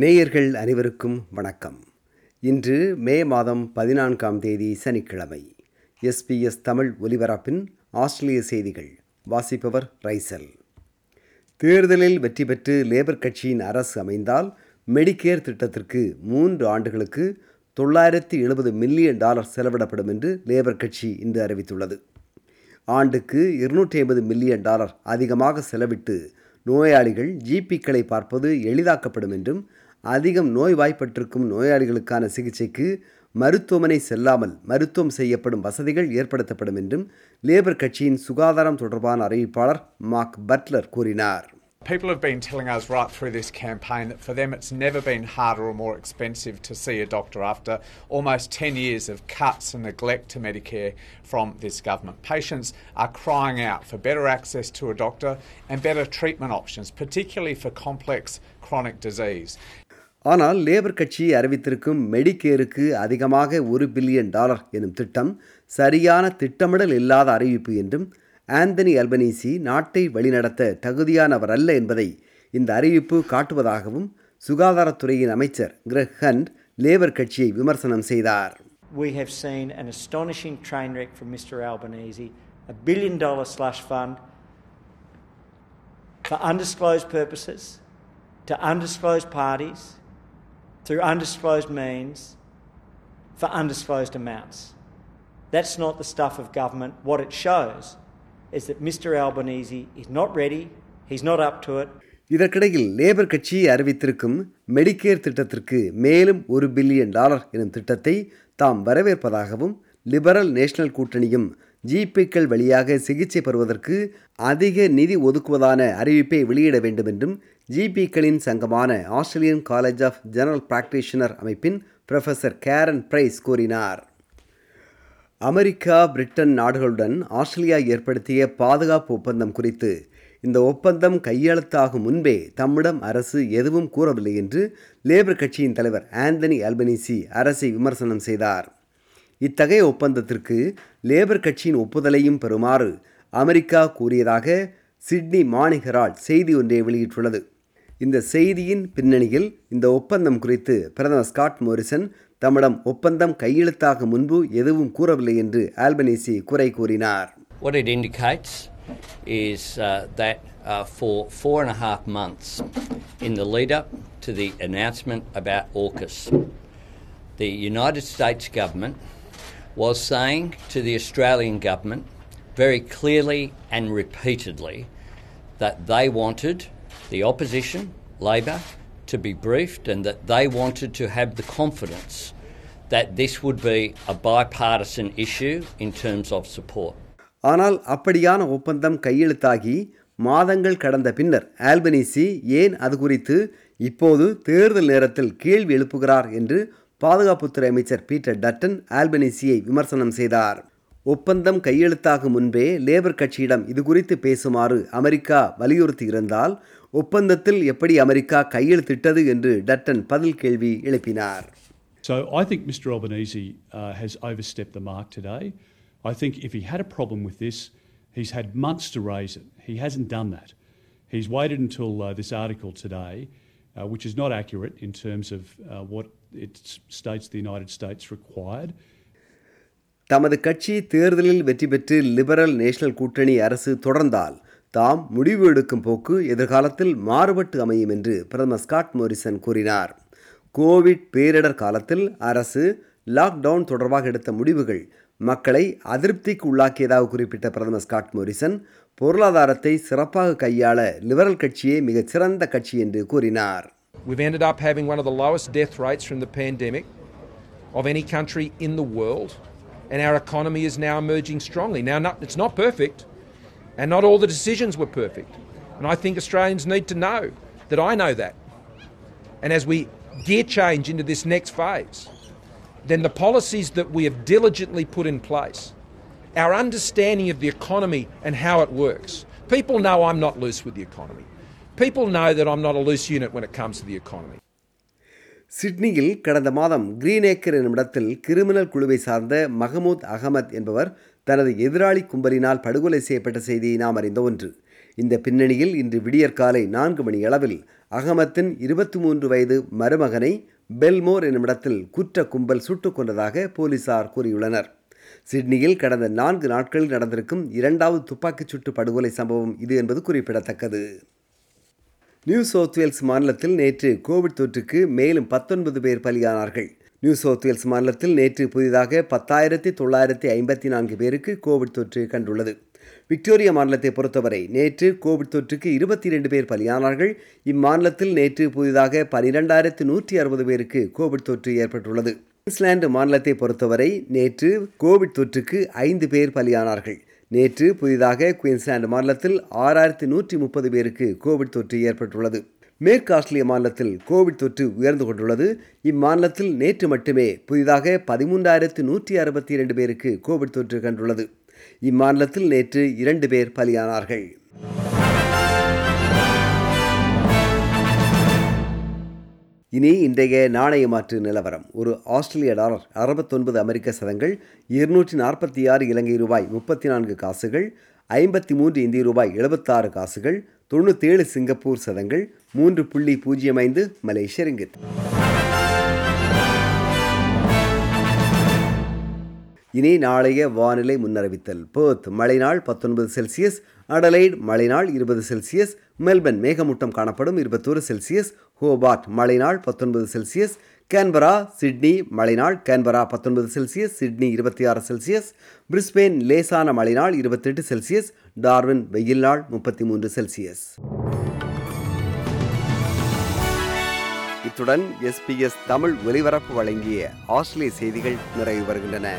நேயர்கள் அனைவருக்கும் வணக்கம். இன்று மே மாதம் பதினான்காம் தேதி சனிக்கிழமை. எஸ்பிஎஸ் தமிழ் ஒலிபரப்பின் ஆஸ்திரேலிய செய்திகள். வாசிப்பவர் ரைசல். தேர்தலில் வெற்றி பெற்று லேபர் கட்சியின் அரசு அமைந்தால் மெடிக்கேர் திட்டத்திற்கு மூன்று ஆண்டுகளுக்கு தொள்ளாயிரத்தி எழுபது மில்லியன் டாலர் செலவிடப்படும் என்று லேபர் கட்சி இன்று அறிவித்துள்ளது. ஆண்டுக்கு இருநூற்றி ஐம்பது மில்லியன் டாலர் அதிகமாக செலவிட்டு நோயாளிகள் ஜிபிக்களை பார்ப்பது எளிதாக்கப்படும் என்றும் அதிகம் நோய்வாய்ப்பட்டிருக்கும் நோயாளிகளுக்கான சிகிச்சைக்கு மருத்துவமனை செல்லாமல் மருத்துவம் செய்யப்படும் வசதிகள் ஏற்படுத்தப்படும் என்றும் லேபர் கட்சியின் சுகாதாரம் தொடர்பான அறிவிப்பாளர் மார்க் பட்லர் கூறினார் People have been telling us right through this campaign that for them it's never been harder or more expensive to see a doctor after almost 10 years of cuts and neglect to Medicare from this government. Patients are crying out for better access to a doctor and better treatment options, particularly for complex chronic disease. ஆனால் labour கட்சி அறிவித்திருக்கும் மெடிக்கேருக்கு அதிகமாக ஒரு billion dollar எனும் திட்டம் சரியான திட்டமிடல் இல்லாத அறிவிப்பு என்றும் ஆந்தனி அல்பனீசி நாட்டை வழிநடத்த தகுதியானவர் அல்ல என்பதை இந்த அறிவிப்பு காட்டுவதாகவும் சுகாதாரத்துறையின் அமைச்சர் கிரக் ஹண்ட் லேபர் கட்சியை விமர்சனம் செய்தார். We have seen an astonishing train wreck from Mr Albanese, a billion dollar slush fund for undisclosed purposes, to undisclosed parties, through undisclosed means, for undisclosed amounts. That's not the stuff of government. What it shows is that Mr Albanese is not ready, he's not up to it, இதற்கிடையில் labour கட்சி அறிவித்திருக்கும் Medicare திட்டத்திற்கு மேலும் ஒரு billion dollar எனும் திட்டத்தை தாம் வரவேற்பதாகவும் லிபரல் நேஷனல் கூட்டணியும் ஜிபிக்கள் வழியாக சிகிச்சை பெறுவதற்கு அதிக நிதி ஒதுக்குவதான அறிவிப்பை வெளியிட வேண்டும் என்றும் ஜிபிக்களின் சங்கமான Australian College of General Practitioner அமைப்பின் ப்ரொஃபஸர் கேரன் பிரைஸ் கூறினார். அமெரிக்கா பிரிட்டன் நாடுகளுடன் ஆஸ்திரேலியா ஏற்படுத்திய பாதுகாப்பு ஒப்பந்தம் குறித்து இந்த ஒப்பந்தம் கையெழுத்தாகும் முன்பே தம்மிடம் அரசு எதுவும் கூறவில்லை என்று லேபர் கட்சியின் தலைவர் ஆந்தனி அல்பனிசி அரசை விமர்சனம் செய்தார். இத்தகைய ஒப்பந்தத்திற்கு லேபர் கட்சியின் ஒப்புதலையும் பெறுமாறு அமெரிக்கா கூறியதாக சிட்னி மார்னிங் ஹெரால்ட் செய்தி ஒன்றை வெளியிட்டுள்ளது. இந்த செய்தியின் பின்னணியில் இந்த ஒப்பந்தம் குறித்து பிரதமர் ஸ்காட் மோரிசன் தம்மிடம் ஒப்பந்தம் கையெழுத்தாக முன்பு எதுவும் கூறவில்லை என்று ஆல்பனேசி குறை கூறினார். What it indicates is uh, that uh, for four and a half months in the lead up to the announcement about AUKUS, the United States government was saying to the Australian government very clearly and repeatedly that they wanted the opposition, Labor, to be briefed and that they wanted to have the confidence that this would be a bipartisan issue in terms of support. ஆனால் அப்படியான ஒப்பந்தம் கையெழுத்தாகி மாதங்கள் கடந்த பின்னர் Albanese ஏன் அது குறித்து இப்போது தேர்தல் நேரத்தில் கேள்வி எழுப்புகிறார் என்று பாதுகாப்புத்துறை அமைச்சர் பீட்டர் டட்டன் ஆல்பனிசியை விமர்சனம் செய்தார் ஒப்பந்தம் கையெழுத்தாகும் முன்பே லேபர் கட்சியிடம் இது குறித்து பேசுமாறு அமெரிக்கா வலியுறுத்தியிருந்தால் ஒப்பந்தத்தில் எப்படி அமெரிக்கா கையெழுத்திட்டது என்று டட்டன் பதில் கேள்வி எழுப்பினார் So I think Mr Albanese uh, has overstepped the mark today. I think if he had a problem with this, he's had months to raise it. He hasn't done that. He's waited until uh, this article today, uh, which is not accurate in terms of uh, what it states the United States required. தமது கட்சி தேர்தலில் வெற்றி பெற்று liberal national கூட்டணி அரசு தொடர்ந்தால் தாம் முடிவு எடுக்கும் போக்கு எதிர்காலத்தில் மாறுபட்டு அமையும் என்று பிரதமர் ஸ்காட் மோரிசன் கூறினார் கோவிட் பேரிடர் காலத்தில் அரசு லாக்டவுன் தொடர்பாக எடுத்த முடிவுகள் மக்களை அதிருப்திக்கு உள்ளாக்கியதாக குறிப்பிட்ட பிரதமர் ஸ்காட் மோரிசன் பொருளாதாரத்தை சிறப்பாக கையாள லிபரல் கட்சியே மிகச் சிறந்த கட்சி என்று கூறினார் We've ended up having one of the lowest death rates from the pandemic of any country in the world, and our economy is now emerging strongly. Now, not, it's not perfect, and not all the decisions were perfect. And I think Australians need to know that I know that. And as we gear change into this next phase, then the policies that we have diligently put in place, our understanding of the economy and how it works. People know I'm not loose with the economy. People know that I'm not a loose unit when it comes to the economy. சிட்னியில் கடந்த மாதம் கிரீனேக்கர் என்னுமிடத்தில் criminal குழுவை சார்ந்த மஹமூத் அகமத் என்பவர் தனது எதிராளி கும்பலினால் படுகொலை செய்யப்பட்ட செய்தியை நாம் அறிந்த ஒன்று. இந்த பின்னணியில் இன்று விடியற்காலை நான்கு மணி அளவில் அகமத்தின் இருபத்தி மூன்று வயது மருமகனை பெல்மோர் என்னுமிடத்தில் குற்ற கும்பல் சுட்டுக் கொண்டதாக போலீசார் கூறியுள்ளனர். சிட்னியில் கடந்த நான்கு நாட்களில் நடந்திருக்கும் இரண்டாவது துப்பாக்கிச் சுட்டு படுகொலை சம்பவம் இது என்பது குறிப்பிடத்தக்கது. நியூ சவுத் வேல்ஸ் மாநிலத்தில் நேற்று கோவிட் தொற்றுக்கு மேலும் பத்தொன்பது பேர் பலியானார்கள். நியூ சவுத் வேல்ஸ் மாநிலத்தில் நேற்று புதிதாக பத்தாயிரத்தி தொள்ளாயிரத்தி ஐம்பத்தி நான்கு பேருக்கு கோவிட் தொற்று கண்டுள்ளது. விக்டோரியா மாநிலத்தை பொறுத்தவரை நேற்று கோவிட் தொற்றுக்கு இருபத்தி இரண்டு பேர் பலியானார்கள். இம்மாநிலத்தில் நேற்று புதிதாக பனிரெண்டாயிரத்து நூற்றி அறுபது பேருக்கு கோவிட் தொற்று ஏற்பட்டுள்ளது. குயின்ஸ்லாந்து மாநிலத்தை பொறுத்தவரை நேற்று கோவிட் தொற்றுக்கு ஐந்து பேர் பலியானார்கள். நேற்று புதிதாக குயின்ஸ்லாந்து மாநிலத்தில் ஆறாயிரத்தி நூற்றி முப்பது பேருக்கு கோவிட் தொற்று ஏற்பட்டுள்ளது. மேற்கு ஆஸ்திரேலிய மாநிலத்தில் கோவிட் தொற்று உயர்ந்து கொண்டுள்ளது. இம்மாநிலத்தில் நேற்று மட்டுமே புதிதாக பதிமூன்றாயிரத்து நூற்றி அறுபத்தி இரண்டு பேருக்கு கோவிட் தொற்று கண்டுள்ளது. இம்மாநிலத்தில் நேற்று இரண்டு பேர் பலியானார்கள். இனி இன்றைய நாணய மாற்று நிலவரம். ஒரு ஆஸ்திரேலிய டாலர் அறுபத்தொன்பது அமெரிக்க சதங்கள் இருநூற்றி நாற்பத்தி ஆறு இலங்கை ரூபாய் முப்பத்தி நான்கு காசுகள் ஐம்பத்தி மூன்று இந்திய ரூபாய் எழுபத்தாறு காசுகள் தொண்ணூற்றேழு சிங்கப்பூர் சதங்கள் மூன்று புள்ளி பூஜ்ஜியம் ஐந்து மலேசிய ரிங்கித். இனி நாளைய வானிலை முன்னறிவித்தல். பேர்த் மழைநாள் பத்தொன்பது செல்சியஸ் அடலைட் மழைநாள் இருபது செல்சியஸ் மெல்பர்ன் மேகமூட்டம் காணப்படும் இருபத்தோரு செல்சியஸ் ஹோபார்ட் மழைநாள் பத்தொன்பது செல்சியஸ் கேன்பரா சிட்னி மழைநாள் கேன்பரா பத்தொன்பது செல்சியஸ் சிட்னி இருபத்தி ஆறு செல்சியஸ் பிரிஸ்பெயின் லேசான மழைநாள் இருபத்தெட்டு செல்சியஸ் டார்வின் வெயில் நாள் முப்பத்தி மூன்று செல்சியஸ். இத்துடன் எஸ்பிஎஸ் தமிழ் ஒலிபரப்பு வழங்கிய ஆஸ்திரேலிய செய்திகள் நிறைவு வருகின்றன